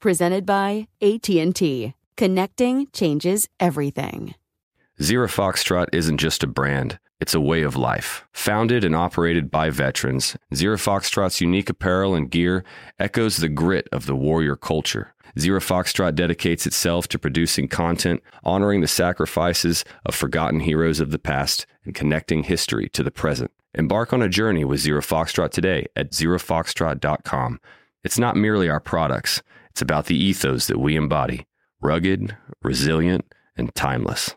Presented by AT&T. Connecting changes everything. Zero Foxtrot isn't just a brand, it's a way of life. Founded and operated by veterans, Zero Foxtrot's unique apparel and gear echoes the grit of the warrior culture. Zero Foxtrot dedicates itself to producing content, honoring the sacrifices of forgotten heroes of the past, and connecting history to the present. Embark on a journey with Zero Foxtrot today at zerofoxtrot.com. It's not merely our products, it's about the ethos that we embody rugged, resilient, and timeless.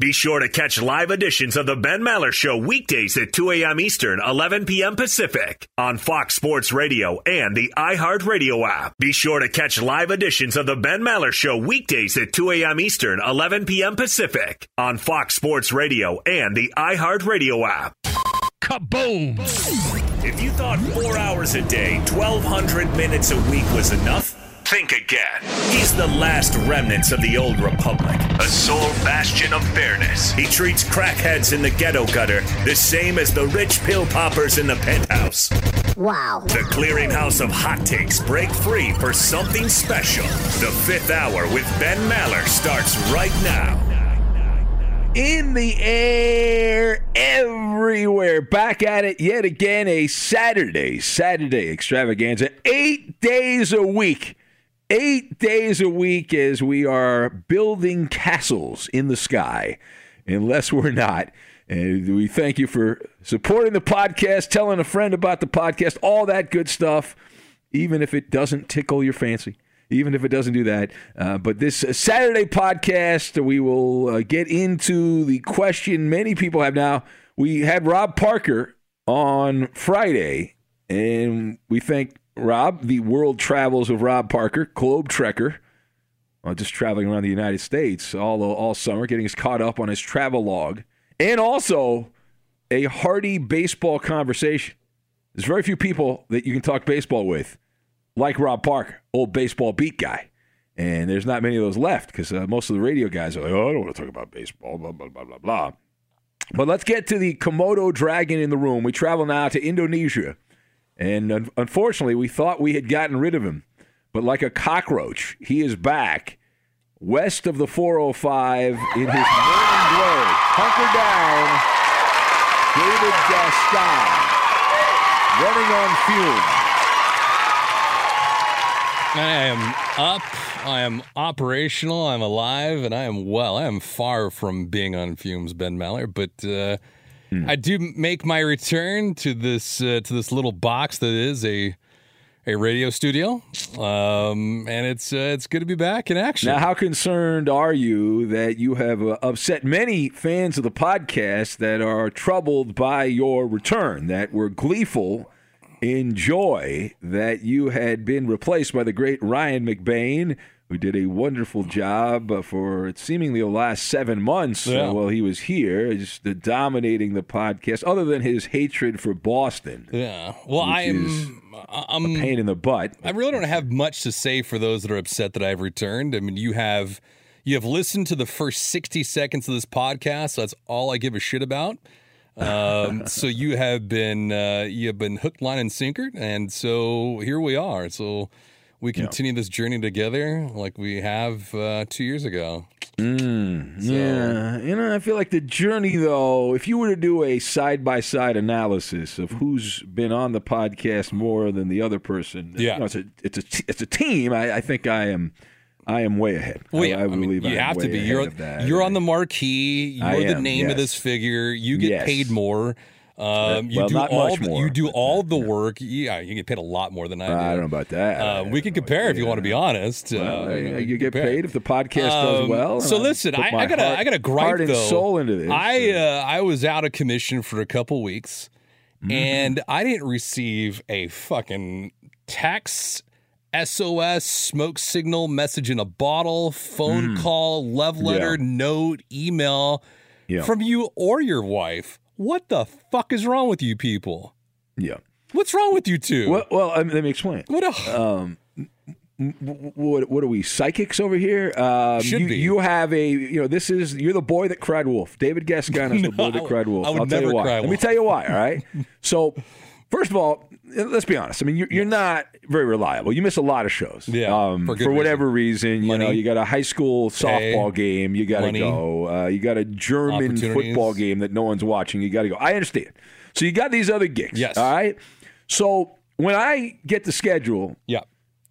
Be sure to catch live editions of The Ben Maller Show weekdays at 2 a.m. Eastern, 11 p.m. Pacific on Fox Sports Radio and the iHeartRadio app. Be sure to catch live editions of The Ben Maller Show weekdays at 2 a.m. Eastern, 11 p.m. Pacific on Fox Sports Radio and the iHeartRadio app. Kaboom! If you thought four hours a day, 1,200 minutes a week was enough, think again. He's the last remnants of the old republic, a sole bastion of fairness. He treats crackheads in the ghetto gutter the same as the rich pill poppers in the penthouse. Wow. The clearinghouse of hot takes break free for something special. The fifth hour with Ben Maller starts right now. in the air everywhere. Back at it yet again. A Saturday, Saturday extravaganza. Eight days a week. Eight days a week as we are building castles in the sky, unless we're not. And we thank you for supporting the podcast, telling a friend about the podcast, all that good stuff, even if it doesn't tickle your fancy even if it doesn't do that. Uh, but this Saturday podcast, we will uh, get into the question many people have now. We had Rob Parker on Friday, and we thank Rob, the world travels of Rob Parker, Globe Trekker, uh, just traveling around the United States all all summer, getting us caught up on his travel log, and also a hearty baseball conversation. There's very few people that you can talk baseball with like Rob Parker, old baseball beat guy. And there's not many of those left because uh, most of the radio guys are like, oh, I don't want to talk about baseball, blah, blah, blah, blah, blah. But let's get to the Komodo dragon in the room. We travel now to Indonesia. And un- unfortunately, we thought we had gotten rid of him. But like a cockroach, he is back west of the 405 in his morning glory. Hunker down, David Gascon, running on fumes. I am up. I am operational. I'm alive, and I am well. I am far from being on fumes, Ben Maller, but uh, I do make my return to this uh, to this little box that is a a radio studio, um, and it's uh, it's good to be back in action. Now, how concerned are you that you have uh, upset many fans of the podcast that are troubled by your return, that were gleeful in joy that you had been replaced by the great Ryan McBain, who did a wonderful job uh, for seemingly the last seven months uh, Yeah. while he was here, just uh, dominating the podcast. Other than his hatred for Boston, Yeah. Well, Which I'm. is I'm. a pain in the butt. I really don't have much to say for those that are upset that I've returned. I mean, you have you have listened to the first 60 seconds of this podcast. So that's all I give a shit about. Um, so you have been uh, you have been hooked, line, and sinkered, and so here we are. So we continue this journey together, like we have uh, two years ago. Yeah, you know, I feel like the journey, though, if you were to do a side by side analysis of who's been on the podcast more than the other person, you Yeah. know, it's a it's a it's a team. I, I think I am I am way ahead. Well, I, yeah, I I mean, believe you I am have to be. You're you're on the marquee. You're I the am, name of this figure. You get Yes. paid more. Um, you well, do all the, more, you do all the work. Yeah, you get paid a lot more than I do. I don't know about that. Uh, we can compare if you want to be honest. Well, uh, you, you get paid if the podcast does Um, well. So listen, I, I gotta heart- I gotta gripe heart and though. soul into this. I uh, I was out of commission for a couple weeks, Mm-hmm. and I didn't receive a fucking text. SOS, smoke signal, message in a bottle, phone call, love letter, Mm. Yeah. note, email Yeah. from you or your wife. What the fuck is wrong with you people? yeah. What's wrong with you two? Well, well, I mean, let me explain. what a, what, what are we psychics over here? Um, Should you, be. you have a you know this is you're the boy that cried wolf. David Gascon is the boy that cried wolf. I would tell never you why. cry Let me tell you why. All right. so first of all, let's be honest. I mean, you're, you're not very reliable. You miss a lot of shows. Yeah, Um, for for, whatever reason, you Money. know, you got a high school Pay. softball game. You got to go. Uh, you got a German football game that no one's watching. You got to go. I understand. So you got these other gigs. Yes. All right. So when I get the schedule yeah.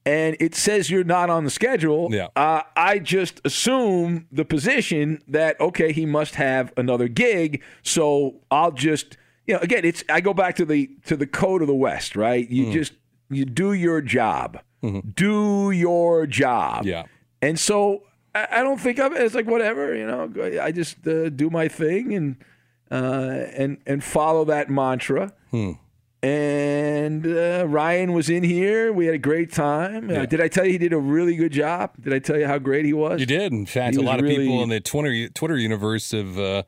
and it says you're not on the schedule, Yeah. uh, I just assume the position that okay, he must have another gig, so I'll just you know again, it's I go back to the to the code of the West, right? You just you do your job, do your job, Yeah. and so I, I don't think of it as like whatever, you know. I just uh, do my thing and uh, and and follow that mantra. And uh, Ryan was in here. We had a great time. Uh, did I tell you he did a really good job? Did I tell you how great he was? You did. In fact, He a lot of people in the Twitter Twitter universe have uh,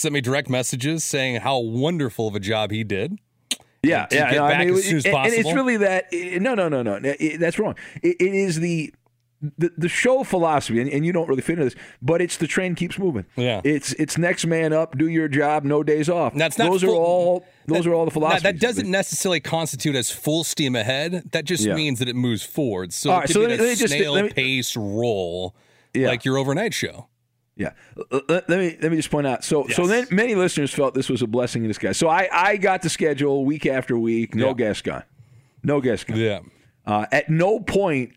sent me direct messages saying how wonderful of a job he did. Yeah, to yeah. get no, I back mean, as soon as and- and it's really that. eh, No, no, no, no. it- that's wrong. It, it is the. The, the show philosophy, and, and you don't really fit into this, but it's the train keeps moving. Yeah. it's it's next man up, do your job, no days off. That's not those are all those that- are all the philosophies. that doesn't necessarily constitute as full steam ahead. That just Yeah. means that it moves forward. So All it right, could so be let me- a let me just- snail me- pace roll, Yeah. like your overnight show. Yeah. Let, me let me just point out. So so then many listeners felt this was a blessing in disguise. So I I got the schedule week after week. No Yeah. guest gone. No guest gone. Yeah. Uh, at no point,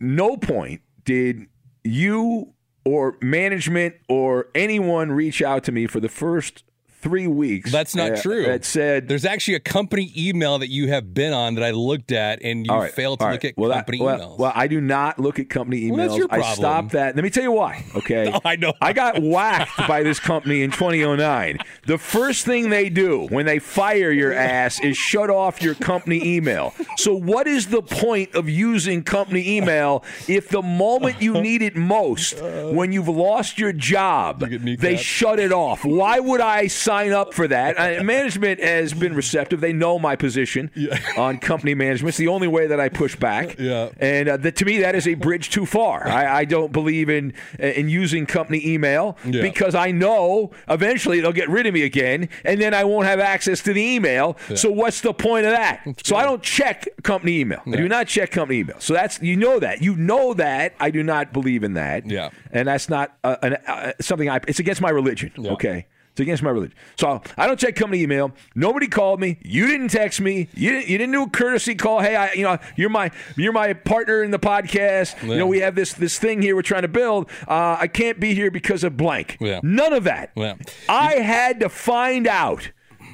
no point did you or management or anyone reach out to me for the first three weeks. That's not uh, true. That said, There's actually a company email that you have been on that I looked at, and you right, failed to all look at well, company well, emails. Well, I do not look at company emails. Well, that's your I stopped that. Let me tell you why. Okay. No, I know. I got whacked by this company in 2009. The first thing they do when they fire your ass is shut off your company email. So what is the point of using company email if the moment you need it most, when you've lost your job, kneecapped. they shut it off? Why would I sign up for that? Uh, management has been receptive. They know my position on company management. It's the only way that I push back. Yeah. And uh, that, to me, that is a bridge too far. I, I don't believe in uh, in using company email Yeah. because I know eventually they'll get rid of me again, and then I won't have access to the email. So what's the point of that? so I don't check company email. I do not check company email. So that's you know that you know that I do not believe in that. Yeah. And that's not uh, an, uh, something I. It's against my religion. Okay. It's against my religion. So I don't check company email. Nobody called me. You didn't text me. You didn't, you didn't do a courtesy call. Hey, I, you know, you're my you're my partner in the podcast. You know, we have this this thing here we're trying to build. Uh, I can't be here because of blank. Yeah. None of that. Yeah. I had to find out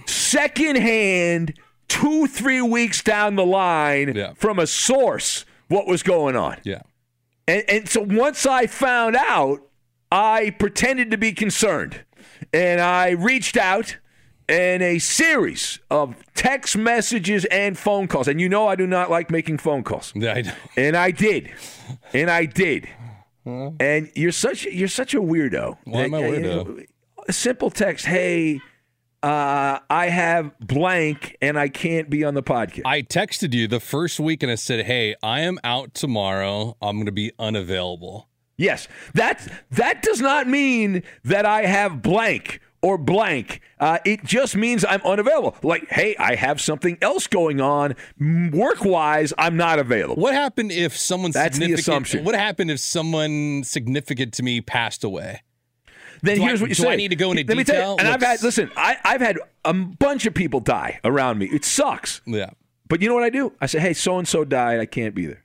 secondhand two three weeks down the line Yeah. from a source what was going on. yeah. And, and so once I found out, I pretended to be concerned. And I reached out in a series of text messages and phone calls. And you know I do not like making phone calls. Yeah, I know. And I did. And I did. And you're such you're such a weirdo. Why am I weirdo? A simple text, hey, uh, I have blank and I can't be on the podcast. I texted you the first week and I said, "Hey, I am out tomorrow. I'm going to be unavailable." Yes, that that does not mean that I have blank or blank. Uh, it just means I'm unavailable. Like, hey, I have something else going on work wise. I'm not available. What happened if someone That's the significant? assumption. What happened if someone significant to me passed away? Then Do I- here's what you do say. I need to go into Let me tell detail? you, and I've had listen. I, I've had a bunch of people die around me. It sucks. Yeah, But you know what I do? I say, hey, so and so died. I can't be there.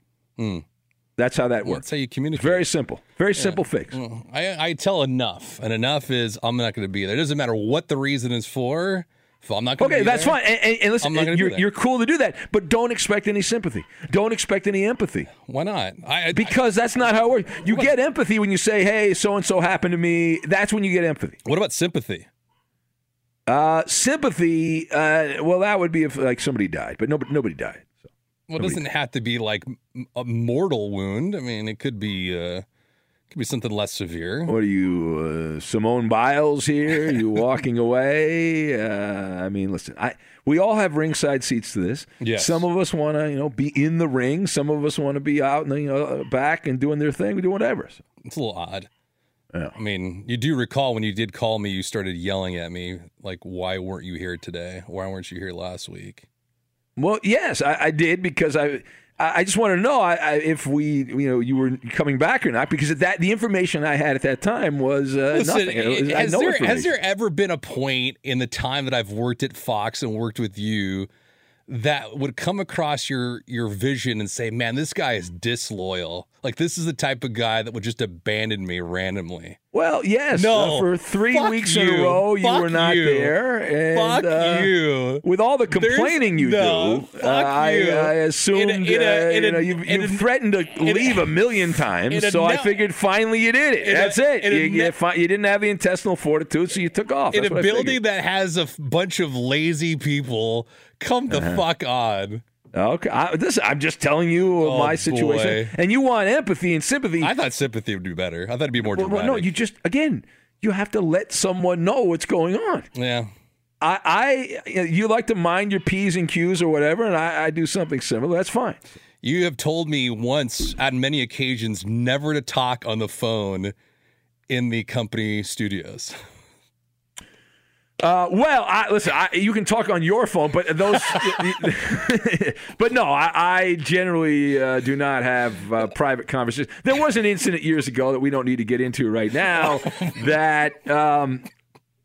That's how that works. that's how you communicate. Very simple. Very simple fix. I, I tell enough, and enough is I'm not going to be there. It doesn't matter what the reason is for. If I'm not going to Okay, be that's there, fine. And, and, and listen, you're, you're cool to do that, but don't expect any sympathy. Don't expect any empathy. Why not? I, I, Because that's not how it works. You get empathy when you say, "Hey, so and so happened to me." That's when you get empathy. what about sympathy? Uh, sympathy. Uh, well, that would be if like somebody died, but nobody nobody died. Well, it doesn't have to be like a mortal wound. I mean, it could be uh, could be something less severe. What are you, uh, Simone Biles here? You walking away? Uh, I mean, listen, I we all have ringside seats to this. Yes. Some of us want to, you know, be in the ring. Some of us want to be out the you know, back and doing their thing. We do whatever. So, It's a little odd. Yeah. I mean, you do recall when you did call me, you started yelling at me like, "Why weren't you here today? Why weren't you here last week?" Well, yes, I, I did because I. I just want to know I, I, if we, you know, you were coming back or not because that the information I had at that time was uh, Listen, nothing. It was- has, no there, has there ever been a point in the time that I've worked at Fox and worked with you that would come across your your vision and say, "Man, this guy is disloyal. Like this is the type of guy that would just abandon me randomly." Well, yes. No. uh, for three weeks in you. a row, you Fuck were not you. there. And, Fuck uh, you. With all the There's- complaining you no, do, fuck uh, I, you. I assumed In a- in a- uh, in you know, you've, you've threatened to in leave a million times. in So I figured finally you did it. in That's it. in You, you, fi- you didn't have the intestinal fortitude, so you took off. In a building that has a bunch of lazy people, come the Uh-huh. fuck on. Okay, I, this, I'm just telling you Oh, my situation, boy. and you want empathy and sympathy. I thought sympathy would be better. I thought it'd be more dramatic. well, no, you just again, you have to let someone know what's going on. yeah. I, I you like to mind your p's and q's or whatever, and I, I do something similar. That's fine. You have told me once, on many occasions, never to talk on the phone in the company studios. Uh, well, I, listen, I, you can talk on your phone, but those, but no, I, I generally uh, do not have uh, private conversations. There was an incident years ago that we don't need to get into right now that um,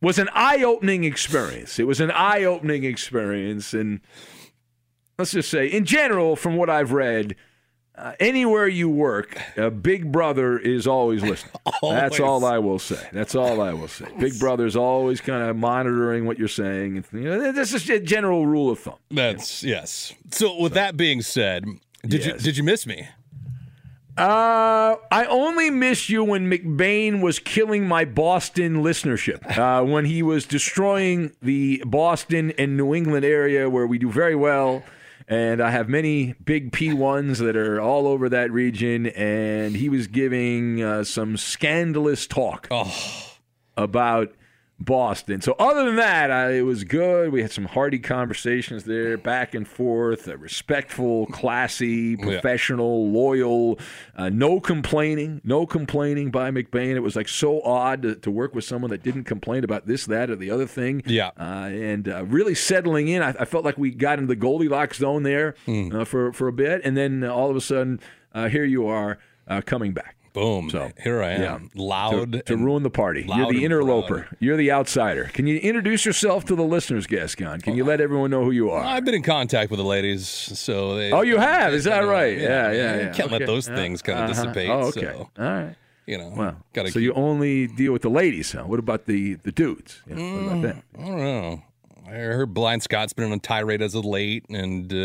was an eye-opening experience. It was an eye-opening experience, and let's just say, in general, from what I've read. Uh, anywhere you work, a Big Brother is always listening. That's all I will say. That's all I will say. Big Brother's always kind of monitoring what you're saying. And, you know, this is a general rule of thumb. That's yes. So, with that being said, did you did you miss me? Uh, I only miss you when McBain was killing my Boston listenership. Uh, when he was destroying the Boston and New England area where we do very well. And I have many big P1s that are all over that region. And he was giving uh, some scandalous talk about Boston. So other than that, I, it was good. We had some hearty conversations there, back and forth, uh, respectful, classy, professional, loyal. Uh, no complaining, no complaining by McBain. It was like so odd to, to work with someone that didn't complain about this, that, or the other thing. Yeah. uh, and uh, really settling in. I, I felt like we got into the Goldilocks zone there uh, for for a bit, and then uh, all of a sudden, uh, here you are uh, coming back. Boom! So, here I am, yeah. loud to, to ruin the party. You're the interloper. proud. You're the outsider. Can you introduce yourself to the listeners, Gascon? Can you let everyone know who you are? I've been in contact with the ladies, so they. oh, you have? Is that you know, right? Yeah, yeah, you yeah. Can't let Okay. those things kind of Uh-huh. dissipate. Oh, okay. So All right. you know, Well, gotta so keep, you only deal with the ladies, huh? What about the the dudes? Yeah, what about that? I don't know. I heard Blind Scott's been on a tirade as of late, and uh, I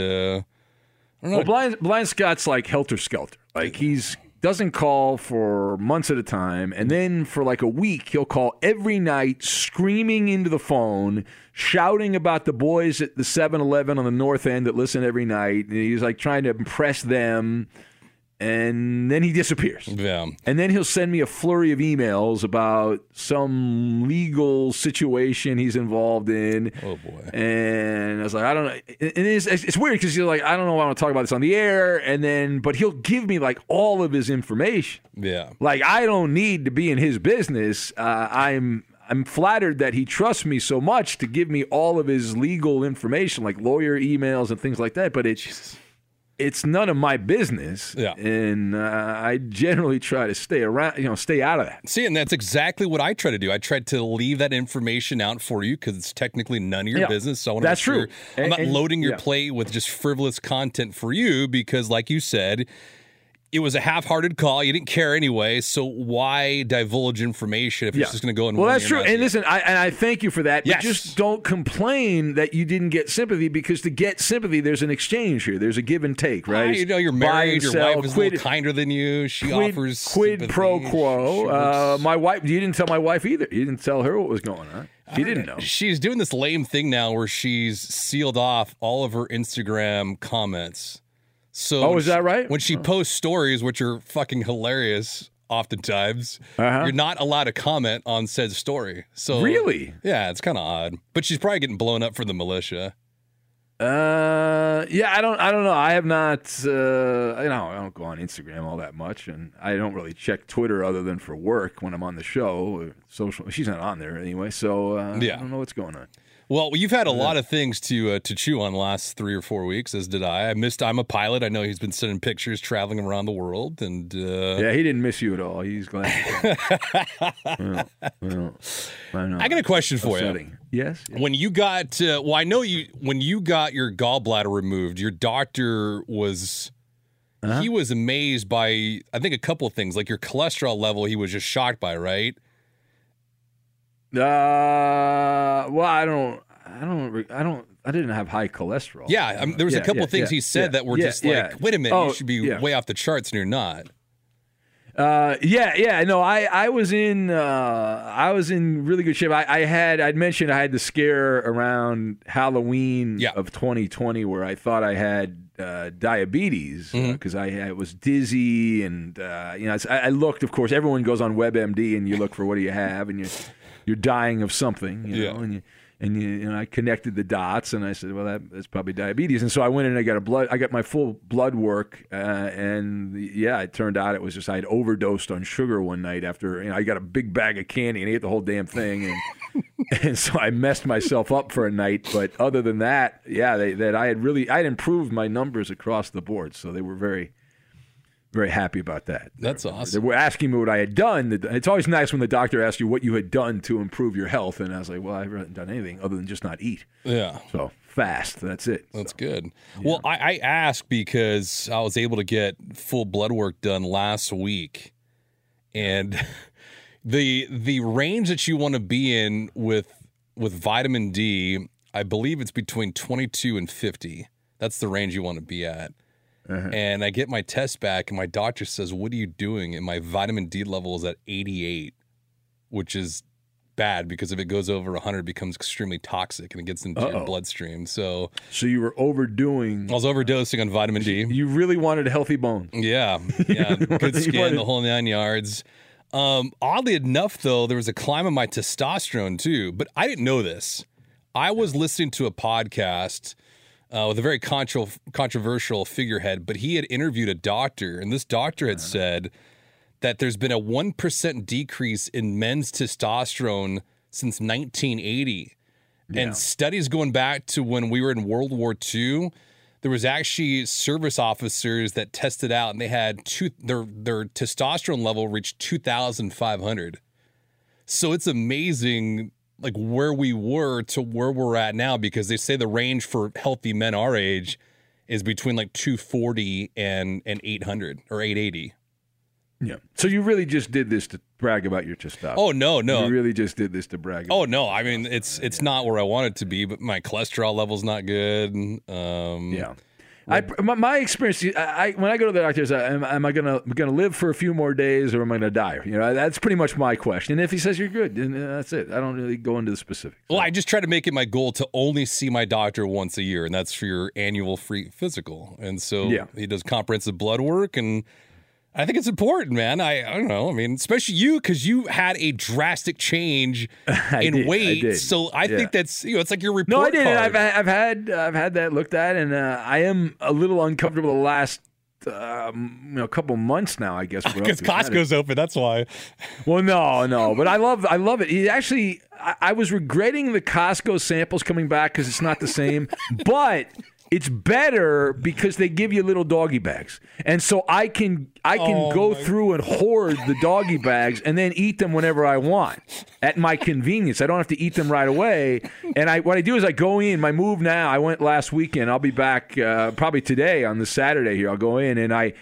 don't know. Well, Blind, Blind Scott's like helter skelter. Like he's doesn't call for months at a time, and then for like a week, he'll call every night, screaming into the phone, shouting about the boys at the 7 Eleven on the north end that listen every night. And he's like trying to impress them. And then he disappears. Yeah. And then he'll send me a flurry of emails about some legal situation he's involved in. Oh boy. And I was like, I don't know. And it's, it's weird because you're like, I don't know. Why I want to talk about this on the air. And then, but he'll give me like all of his information. Yeah. Like I don't need to be in his business. Uh, I'm I'm flattered that he trusts me so much to give me all of his legal information, like lawyer emails and things like that. But it's it's none of my business. Yeah. And uh, I generally try to stay around, you know, stay out of that. See, and that's exactly what I try to do. I try to leave that information out for you because it's technically none of your Yeah, business. So I want to that's make sure true. I'm And- not and- loading your yeah. plate with just frivolous content for you because, like you said, it was a half-hearted call. You didn't care anyway. So why divulge information if it's just going to go in Well, that's true. And listen, I, and I thank you for that. Yes. But just don't complain that you didn't get sympathy because to get sympathy, there's an exchange here. There's a give and take, right? You know, you're married. Your sell, wife is a little kinder than you. She quid, offers quid sympathy. pro quo. uh, my wife, you didn't tell my wife either. You didn't tell her what was going on. She didn't know. She's doing this lame thing now where she's sealed off all of her Instagram comments. So Oh, is she- that right? When she posts stories, which are fucking hilarious, oftentimes Uh-huh. you're not allowed to comment on said story. So Really? yeah, it's kind of odd. But she's probably getting blown up for the militia. Uh, yeah, I don't, I don't know. I have not, uh, you know, I don't go on Instagram all that much, and I don't really check Twitter other than for work when I'm on the show. Or social, she's not on there anyway, so uh, Yeah. I don't know what's going on. Well, you've had a lot of things to uh, to chew on the last three or four weeks, as did I. I missed. I'm a pilot. I know he's been sending pictures traveling around the world, and uh, Yeah, he didn't miss you at all. He's glad. well, well, I. I got a question for you. Upsetting. Yes. When you got, uh, well, I know you. When you got your gallbladder removed, your doctor was. Uh-huh. He was amazed by, I think, a couple of things, like your cholesterol level. He was just shocked by, right? Uh, well, I don't, I don't, I don't, I didn't have high cholesterol. Yeah, um, there was a couple yeah, things yeah, he said yeah, that were yeah, just like, wait a minute, Oh, you should be yeah. way off the charts, and you're not. Uh, yeah, yeah. No, I, I was in, uh, I was in really good shape. I, I had, I'd mentioned I had the scare around Halloween Yeah. of 2020 where I thought I had uh, diabetes Mm-hmm. because I, I was dizzy and uh, you know I, I looked. Of course, everyone goes on WebMD and you look for what do you have and you you're dying of something, you Yeah. know, and you. And you, know, I connected the dots, and I said, "Well, that, that's probably diabetes." And so I went in and I got a blood. I got my full blood work, uh, and yeah, it turned out it was just I had overdosed on sugar one night after you know I got a big bag of candy and ate the whole damn thing, and and so I messed myself up for a night. But other than that, yeah, they, that I had really I had improved my numbers across the board, so they were very very happy about that. That's They awesome. They were asking me what I had done. It's always nice when the doctor asks you what you had done to improve your health, and I was like, "Well, I haven't done anything other than just not eat." Yeah. So fast, that's it. That's good. Well, I, I asked because I was able to get full blood work done last week, and the the range that you want to be in with with vitamin D, I believe it's between twenty two and fifty. That's the range you want to be at. And I get my test back, and my doctor says, "What are you doing?" And my vitamin D level is at eighty eight, which is bad because if it goes over 100 it becomes extremely toxic and it gets into your Uh-oh. bloodstream so So you were overdoing. I was overdosing on vitamin D. You really wanted a healthy bone. Yeah, yeah, good skin, wanted- the whole nine yards. Um, oddly enough, though, there was a climb in my testosterone too, but I didn't know this. I was listening to a podcast uh, with a very contro- controversial figurehead, but he had interviewed a doctor, and this doctor had said that there's been a one percent decrease in men's testosterone since 1980. And studies going back to when we were in World War II, there was actually service officers that tested out and they had two their their testosterone level reached 2500. So it's amazing like where we were to where we're at now because they say the range for healthy men our age is between like 240 and and 800 or 880. Yeah. So you really just did this to brag about your testosterone. Oh no, no. You really just did this to brag. Oh no, I mean it's it's not where I want it to be, but my cholesterol level's not good. Um Yeah. I, my, my experience, I, I, when I go to the doctor, is uh, am, am I gonna gonna live for a few more days or am I gonna die? You know, that's pretty much my question. And if he says you're good, then uh, that's it. I don't really go into the specifics. Well, I just try to make it my goal to only see my doctor once a year, and that's for your annual free physical. And so Yeah. he does comprehensive blood work, and I think it's important, man. I, I don't know. I mean, especially you because you had a drastic change in did, weight. did. So I Yeah. think that's you know it's like your report No, I did. I've, I've had I've had that looked at, and uh, I am a little uncomfortable the last um, you know couple months now. I guess because. Costco's open. That's why. Well, no, no, but I love, I love it. He actually, I, I was regretting the Costco samples coming back because it's not the same, but it's better because they give you little doggy bags, and so I can, I can Oh, go through and hoard the doggy bags and then eat them whenever I want at my convenience. I don't have to eat them right away. And I, what I do is I go in. My move now. I went last weekend. I'll be back uh, probably today on the Saturday here. I'll go in and I.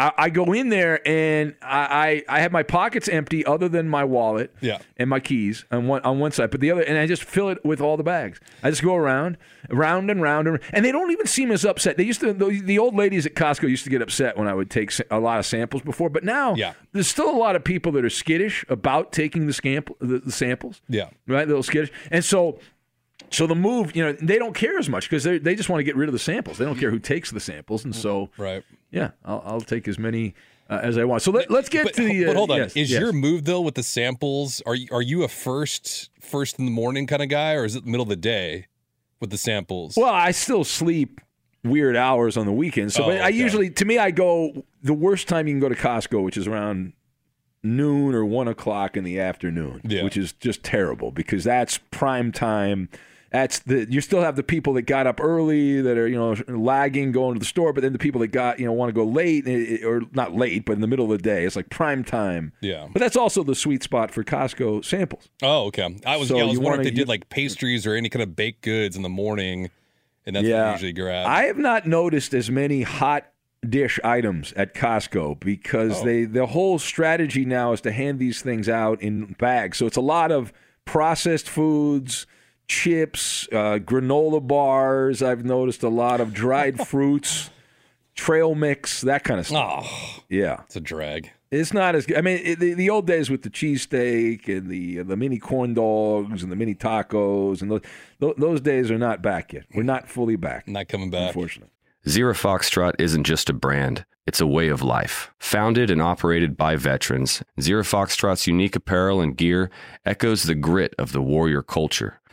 I, I go in there and I, I I have my pockets empty other than my wallet Yeah. and my keys on one on one side, but the other and I just fill it with all the bags. I just go around, round and round and and they don't even seem as upset. They used to the, the old ladies at Costco used to get upset when I would take a lot of samples before, but now Yeah. there's still a lot of people that are skittish about taking the scamp the, the samples. Yeah. right, a little skittish, and so. So the move, you know, they don't care as much because they they just want to get rid of the samples. They don't care who takes the samples, and so Right. yeah, I'll, I'll take as many uh, as I want. So let, let's get But, to the. but uh, hold on, yes, is yes. your move though with the samples? Are you are you a first first in the morning kind of guy, or is it the middle of the day with the samples? Well, I still sleep weird hours on the weekends. So, Oh, but I usually, to me, I go the worst time you can go to Costco, which is around noon or one o'clock in the afternoon, Yeah. which is just terrible because that's prime time. That's the you still have the people that got up early that are you know lagging going to the store, but then the people that got you know want to go late eh, or not late, but in the middle of the day, it's like prime time. Yeah. but that's also the sweet spot for Costco samples. Oh, okay. I was So yeah, I was wondering wanna- if they did like pastries or any kind of baked goods in the morning, and that's Yeah. usually grab. I have not noticed as many hot dish items at Costco because Oh. they the whole strategy now is to hand these things out in bags. So it's a lot of processed foods, chips, uh, granola bars. I've noticed a lot of dried fruits, trail mix, that kind of stuff. oh, Yeah. it's a drag. It's not as good. I mean, it, the, the old days with the cheesesteak and the the mini corn dogs and the mini tacos and those, those those days are not back yet. We're not fully back, Not coming back. unfortunately. Zero Foxtrot isn't just a brand, it's a way of life. Founded and operated by veterans, Zero Foxtrot's unique apparel and gear echoes the grit of the warrior culture.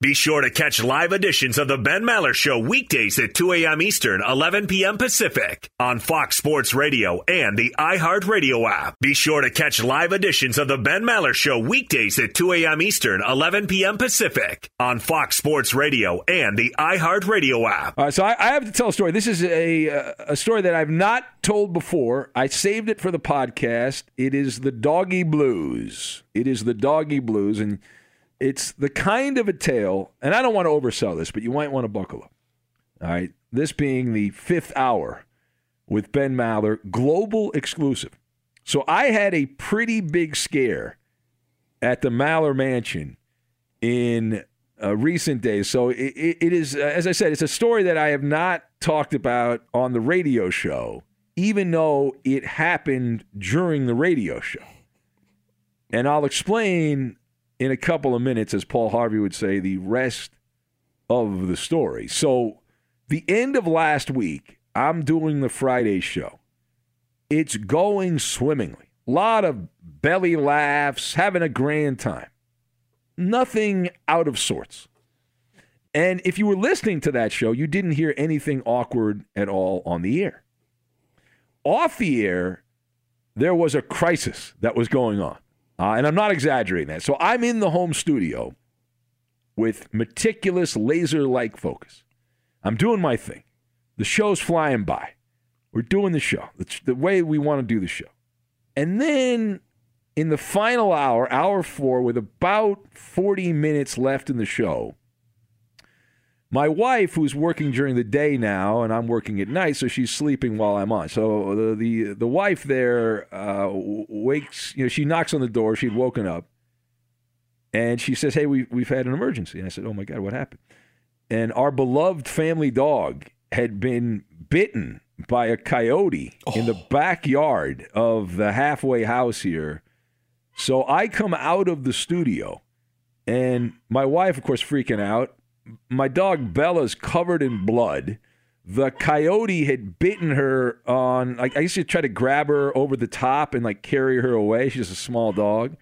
Be sure to catch live editions of the Ben Maller Show weekdays at 2 a.m. Eastern, 11 p.m. Pacific on Fox Sports Radio and the iHeartRadio app. Be sure to catch live editions of the Ben Maller Show weekdays at 2 a.m. Eastern, 11 p.m. Pacific on Fox Sports Radio and the iHeartRadio app. All right, so I, I have to tell a story. This is a a story that I've not told before. I saved it for the podcast. It is the doggy blues. It is the doggy blues, and it's the kind of a tale, and I don't want to oversell this, but you might want to buckle up. All right. This being the fifth hour with Ben Maller, global exclusive. So I had a pretty big scare at the Maller Mansion in uh, recent days. So it, it is, uh, as I said, it's a story that I have not talked about on the radio show, even though it happened during the radio show. And I'll explain in a couple of minutes, as Paul Harvey would say, the rest of the story. So, the end of last week, I'm doing the Friday show. It's going swimmingly. A lot of belly laughs, having a grand time. Nothing out of sorts. And if you were listening to that show, you didn't hear anything awkward at all on the air. Off the air, there was a crisis that was going on. Uh, and I'm not exaggerating that. So I'm in the home studio with meticulous laser like focus. I'm doing my thing. The show's flying by. We're doing the show, it's the way we want to do the show. And then in the final hour, hour four, with about 40 minutes left in the show, my wife, who's working during the day now, and I'm working at night, so she's sleeping while I'm on. So the the, the wife there uh, wakes, you know, she knocks on the door. She'd woken up, and she says, "Hey, we we've had an emergency." And I said, "Oh my God, what happened?" And our beloved family dog had been bitten by a coyote oh. in the oh. backyard of the halfway house here. So I come out of the studio, and my wife, of course, freaking out my dog Bella's covered in blood. The coyote had bitten her on. Like I used to try to grab her over the top and like carry her away. She's a small dog,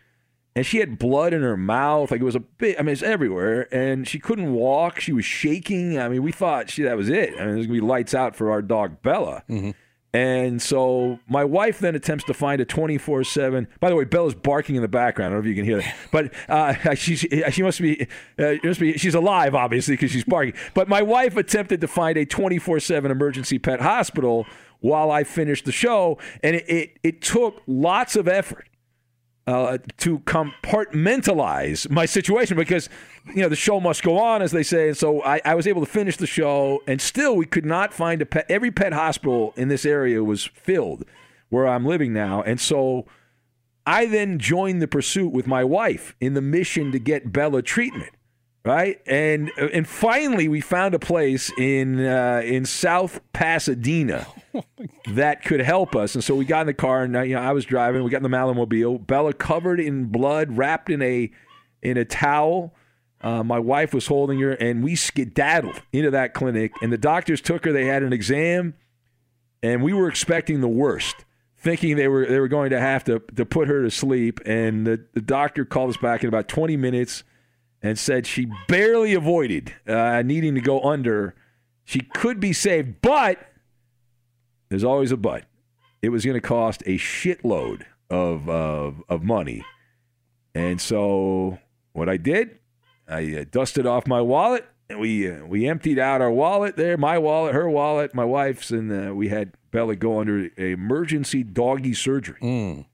and she had blood in her mouth. Like it was a bit. I mean, it's everywhere, and she couldn't walk. She was shaking. I mean, we thought she that was it. I mean, it was gonna be lights out for our dog Bella. Mm-hmm. And so my wife then attempts to find a 24 7. By the way, Bella's barking in the background. I don't know if you can hear that. But uh, she, she must be, uh, must be, she's alive, obviously, because she's barking. But my wife attempted to find a 24 7 emergency pet hospital while I finished the show. And it, it, it took lots of effort uh, to compartmentalize my situation because you know the show must go on as they say. And so I, I, was able to finish the show and still we could not find a pet every pet hospital in this area was filled where i'm living now. And so i then joined the pursuit with my wife in the mission to get bella treatment right? And and finally, we found a place in uh, in South Pasadena oh that could help us. And so we got in the car, and uh, you know, I was driving. We got in the Malamobile. Bella covered in blood, wrapped in a in a towel. Uh, my wife was holding her, and we skedaddled into that clinic. And the doctors took her. They had an exam, and we were expecting the worst, thinking they were they were going to have to to put her to sleep. And the, the doctor called us back in about 20 minutes and said she barely avoided uh, needing to go under. She could be saved, but there's always a but. It was going to cost a shitload of, of, of money. And so what I did, I uh, dusted off my wallet. And we uh, we emptied out our wallet there, my wallet, her wallet, my wife's, and uh, we had Bella go under emergency doggy surgery. Mm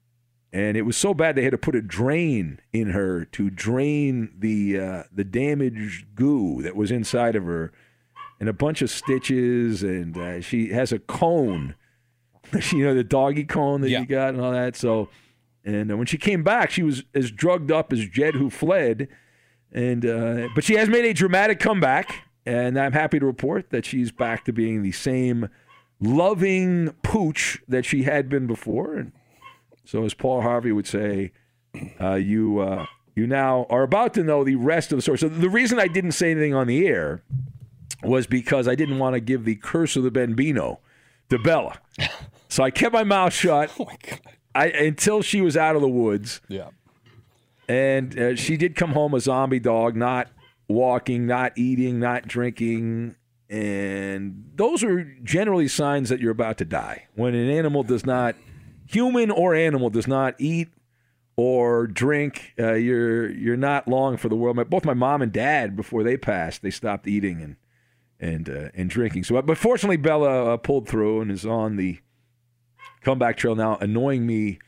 and it was so bad they had to put a drain in her to drain the uh, the damaged goo that was inside of her, and a bunch of stitches, and uh, she has a cone, you know, the doggy cone that yeah. you got and all that. So, and when she came back, she was as drugged up as Jed who fled, and uh, but she has made a dramatic comeback, and I'm happy to report that she's back to being the same loving pooch that she had been before, and so, as Paul Harvey would say, uh, you uh, you now are about to know the rest of the story. So, the reason I didn't say anything on the air was because I didn't want to give the curse of the Bambino to Bella. So I kept my mouth shut oh my I, until she was out of the woods. Yeah. And uh, she did come home a zombie dog, not walking, not eating, not drinking. And those are generally signs that you're about to die. When an animal does not, human or animal, does not eat or drink, uh, you're you're not long for the world. My, both my mom and dad, before they passed, they stopped eating and and uh, and drinking. So, but fortunately, Bella uh, pulled through and is on the comeback trail now, annoying me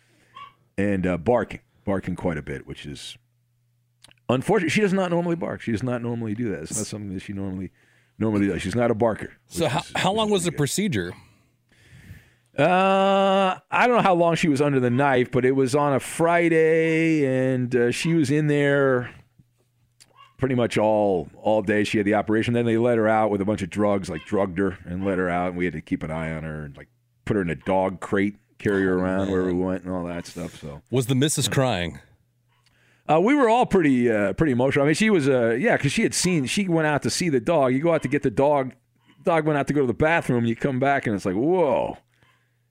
and uh, barking, barking quite a bit, which is unfortunate. She does not normally bark. She does not normally do that. It's not something that she normally normally does. She's not a barker. So, how, is- how long was the good. procedure? Uh, I don't know how long she was under the knife, but it was on a Friday, and uh, she was in there pretty much all all day. She had the operation. Then they let her out with a bunch of drugs, like drugged her and let her out, and we had to keep an eye on her and like put her in a dog crate, carry her around where we went, and all that stuff. So Was the missus crying? uh, we were all pretty uh, pretty emotional. I mean, she was uh, yeah, because she had seen. She went out to see the dog. You go out to get the dog. Dog went out to go to the bathroom. You come back and it's like whoa.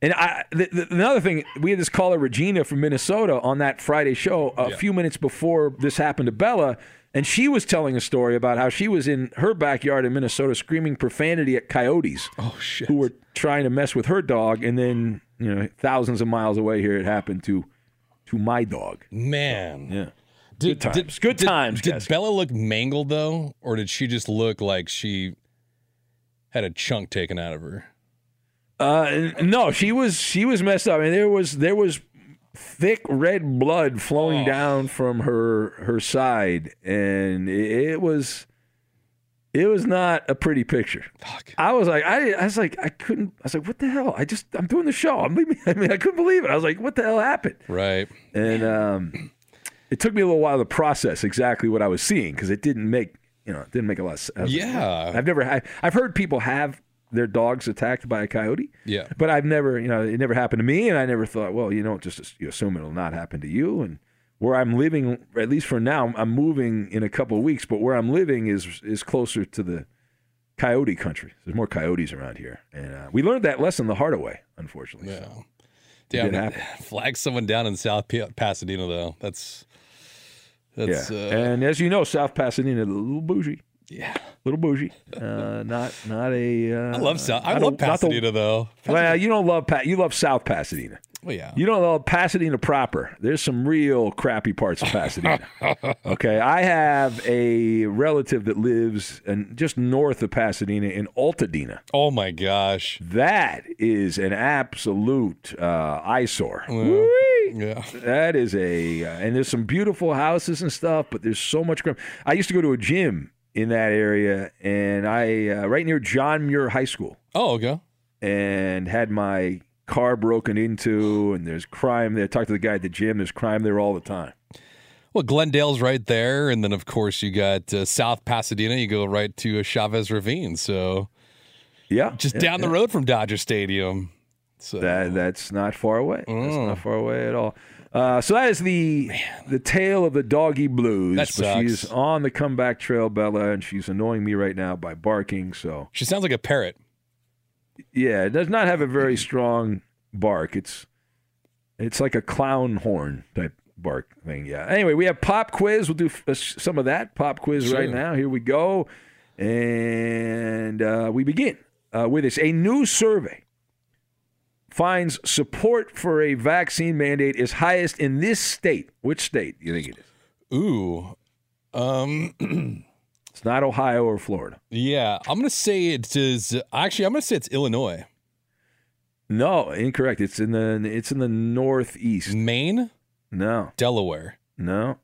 And I, the, the, another thing, we had this caller Regina from Minnesota on that Friday show a few minutes before this happened to Bella, and she was telling a story about how she was in her backyard in Minnesota screaming profanity at coyotes Oh who were trying to mess with her dog, and then you know thousands of miles away here it happened to to my dog. Man, Yeah. Did, Good times. Good times, Did, guys. Bella look mangled though, or did she just look like she had a chunk taken out of her? Uh, no, she was she was messed up, and there was there was thick red blood flowing Oh. down from her her side, and it, it was it was not a pretty picture. Fuck. I was like, I, I was like, I couldn't. I was like, what the hell? I just I'm doing the show. I'm leaving. I mean, I couldn't believe it. I was like, what the hell happened? Right. And um, it took me a little while to process exactly what I was seeing because it didn't make you know it didn't make a lot of sense. Yeah. I've never had. I've heard people have their dogs attacked by a coyote. Yeah. But I've never, you know, it never happened to me, and I never thought, well, you don't just you assume it'll not happen to you. And where I'm living, at least for now, I'm moving in a couple of weeks, but where I'm living is is closer to the coyote country. There's more coyotes around here, and uh, we learned that lesson the hard way, unfortunately. Yeah. So, Damn, flag someone down in South Pa- Pasadena though. That's that's yeah. uh, and as you know, South Pasadena, a little bougie, yeah. a little bougie. Uh, not not a. Uh, I love South. I love a- not the- Pasadena though. Well, you don't love Pat. You love South Pasadena. Well, yeah. You don't know Pasadena proper. There's some real crappy parts of Pasadena. okay, I have a relative that lives in, just north of Pasadena in Altadena. oh my gosh. That is an absolute uh, eyesore. Yeah. Yeah. That is a, uh, and there's some beautiful houses and stuff, but there's so much crap. I used to go to a gym in that area, and I uh, right near John Muir High School Oh, okay. and had my car broken into, and there's crime there. Talked to the guy at the gym. There's crime there all the time. Well, Glendale's right there, and then of course you got uh, South Pasadena. You go right to uh, Chavez Ravine, so Yeah, just yeah, down the road from Dodger Stadium. So That that's not far away. That's Mm. not far away at all. Uh, so that is the the tale of the doggy blues. That but she's on the comeback trail, Bella, and she's annoying me right now by barking. So she sounds like a parrot. yeah, it does not have a very strong bark. It's it's like a clown horn type bark thing. Yeah. Anyway, we have pop quiz. We'll do uh, some of that pop quiz Sure. right now. Here we go, and uh, we begin uh, with this. A new survey finds support for a vaccine mandate is highest in this state. Which state do you think it is? Ooh, um, It's not Ohio or Florida. yeah. I'm gonna say it is. Actually, I'm gonna say it's Illinois, No, incorrect. It's in the it's in the northeast. Maine, No, Delaware, no,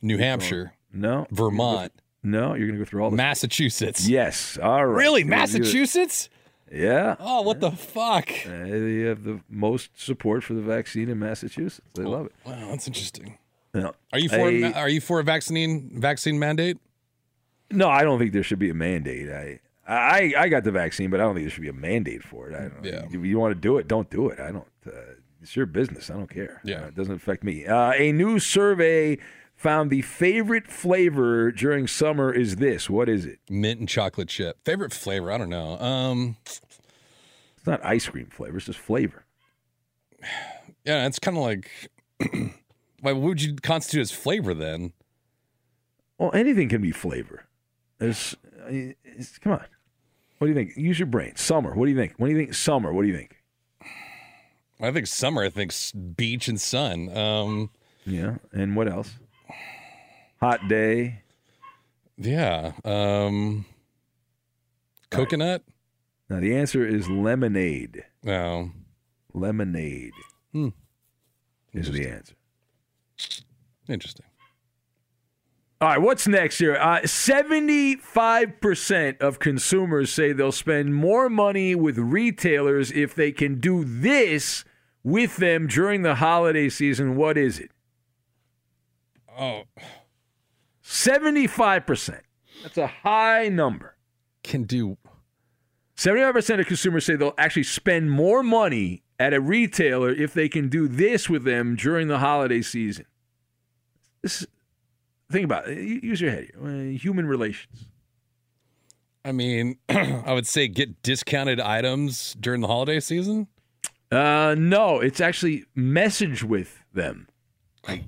New Hampshire, no. Vermont, No, you're gonna go through all the Massachusetts. Yes. All right. Really, You're gonna do. Massachusetts? Yeah. Oh, what the fuck? Uh, they have the most support for the vaccine in Massachusetts. They love it. Wow, that's interesting. Yeah. Are you for? A- are you for a vaccine vaccine mandate? no, I don't think there should be a mandate. I, I, I got the vaccine, but I don't think there should be a mandate for it. I don't. Yeah. If you want to do it, don't do it. I don't. Uh, it's your business. I don't care. Yeah. Uh, it doesn't affect me. Uh, a new survey found the favorite flavor during summer is this. What is it? Mint and chocolate chip. Favorite flavor? I don't know. Um, It's not ice cream flavor. It's just flavor. yeah, it's kind of like. Why what would you constitute as flavor then? Well, anything can be flavor. It's, it's, come on. What do you think? Use your brain. Summer. What do you think? What do you think? Summer. What do you think? I think summer. I think beach and sun. Um, Yeah. And what else? Hot day. yeah. Um, coconut. Now the answer is lemonade. No. Lemonade Hmm. is the answer. Interesting. All right, what's next here? Uh, 75% of consumers say they'll spend more money with retailers if they can do this with them during the holiday season. What is it? Oh, 75%. That's a high number. can do. 75% of consumers say they'll actually spend more money at a retailer if they can do this with them during the holiday season. This, think about it. Use your head. here. Human relations. I mean, I would say get discounted items during the holiday season. Uh, no, it's actually message with them. Like,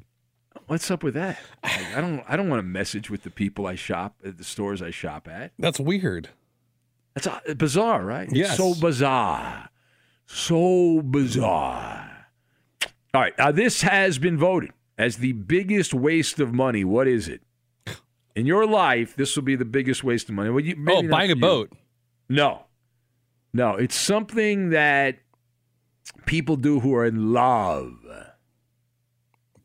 what's up with that? Like, I don't. I don't want to message with the people I shop at the stores I shop at. That's weird. That's uh, bizarre, right? It's Yes. so bizarre. So bizarre. All right. Now, this has been voted as the biggest waste of money. What is it? In your life, this will be the biggest waste of money. Well, you, maybe oh, buying a boat. No. No, it's something that people do who are in love.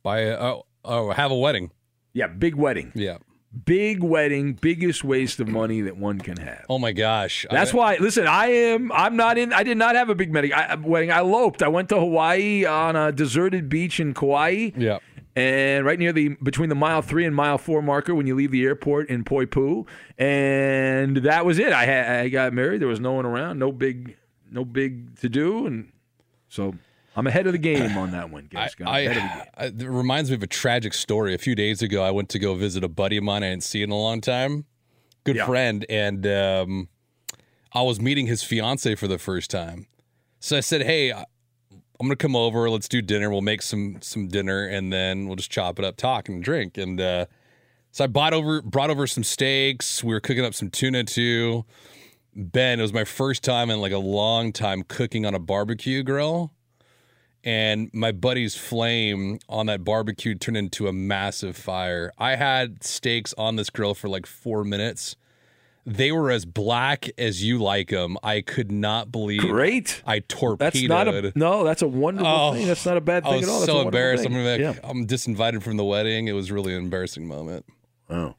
Buy a oh, oh have a wedding. Yeah, big wedding. Yeah. Big wedding, biggest waste of money that one can have. Oh my gosh. That's I, why. Listen, I am. I'm not in. I did not have a big uh, wedding. I, wedding. I eloped. I went to Hawaii on a deserted beach in Kauai, Yeah. and right near the between the mile three and mile four marker when you leave the airport in Poipu, and that was it. I had. I got married. There was no one around. No big. No big to do, and so I'm ahead of the game on that one, I, Gascon. ahead of the game. I, it reminds me of a tragic story. A few days ago, I went to go visit a buddy of mine I hadn't seen in a long time, good Yeah. friend, and um, I was meeting his fiance for the first time. So I said, "Hey, I- I'm gonna come over. Let's do dinner. We'll make some some dinner, and then we'll just chop it up, talk and drink." And uh, so I bought over brought over some steaks. We were cooking up some tuna too. Ben, it was my first time in like a long time cooking on a barbecue grill and my buddy's flame on that barbecue turned into a massive fire. I had steaks on this grill for like four minutes. They were as black as you like them. I could not believe Great. I torpedoed. That's not a no. That's a wonderful Oh, thing. That's not a bad I thing was at all. That's so embarrassed. thing. I'm gonna yeah. I'm disinvited from the wedding. It was really an embarrassing moment. Oh.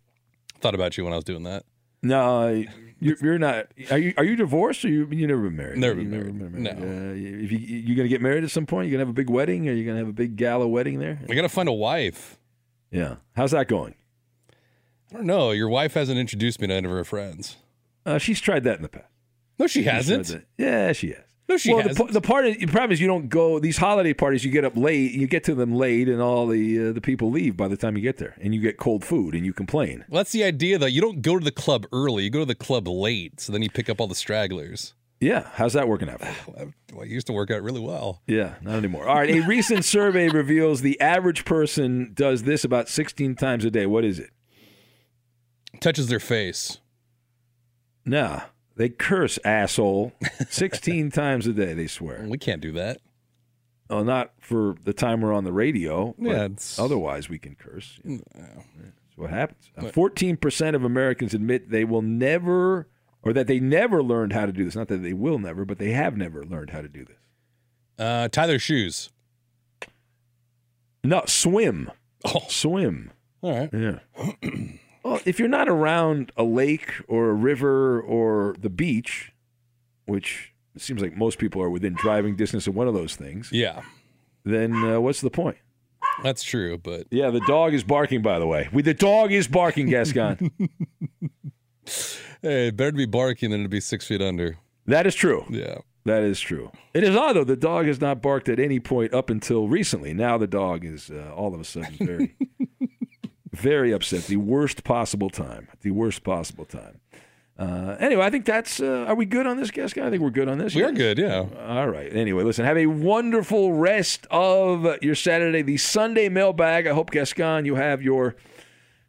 Thought about you when I was doing that. No, you're, you're not. Are you? Are you divorced or you? You never been married? Never been You married. No. Uh, if you you gonna get married at some point, you gonna have a big wedding, or you gonna have a big gala wedding there? I gotta find a wife. Yeah. How's that going? I don't know. Your wife hasn't introduced me to any of her friends. Uh, she's tried that in the past. No, she tried hasn't. Yeah, she has. No, she well, the, the part of, the problem is you don't go these holiday parties. You get up late, you get to them late, and all the uh, the people leave by the time you get there, and you get cold food, and you complain. Well, that's the idea, though. You don't go to the club early. You go to the club late, so then you pick up all the stragglers. Yeah, how's that working out for you? Well, it used to work out really well. Yeah, not anymore. All right, a recent survey reveals the average person does this about 16 times a day. What is it? Touches their face. Nah, they curse asshole 16 times a day, they swear. We can't do that. Oh, not for the time we're on the radio. Yeah, it's- otherwise we can curse. That's what happens. Uh, 14% of Americans admit they will never, or that they never learned how to do this. Not that they will never, but they have never learned how to do this. Uh, tie their shoes. No, swim. Oh, Swim. all right. Yeah. well, if you're not around a lake or a river or the beach, which seems like most people are within driving distance of one of those things, Yeah, then uh, what's the point? that's true. But Yeah, the dog is barking. By the way, we the dog is barking, Gascon. hey, better to be barking than to be six feet under. that is true. Yeah. That is true. It is odd though. The dog has not barked at any point up until recently. Now the dog is uh, all of a sudden very, very upset. The worst possible time. The worst possible time. Uh, anyway, I think that's. Uh, are we good on this, Gascon? I think we're good on this. We are yes? good, yeah. All right. Anyway, listen. Have a wonderful rest of your Saturday. The Sunday mailbag. I hope Gascon, you have your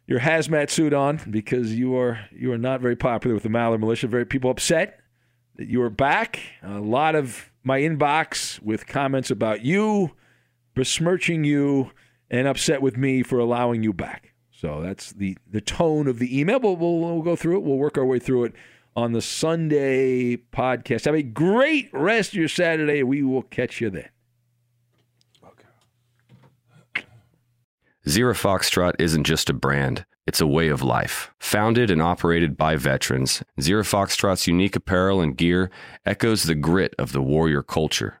your hazmat suit on because you are you are not very popular with the Maller militia. Very people upset that you are back. A lot of my inbox with comments about you, besmirching you, and upset with me for allowing you back. So that's the the tone of the email. But we'll, we'll go through it. We'll work our way through it on the Sunday podcast. Have a great rest of your Saturday. We will catch you then. Zero Foxtrot isn't just a brand, it's a way of life. Founded and operated by veterans, Zero Foxtrot's unique apparel and gear echoes the grit of the warrior culture.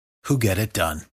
who get it done.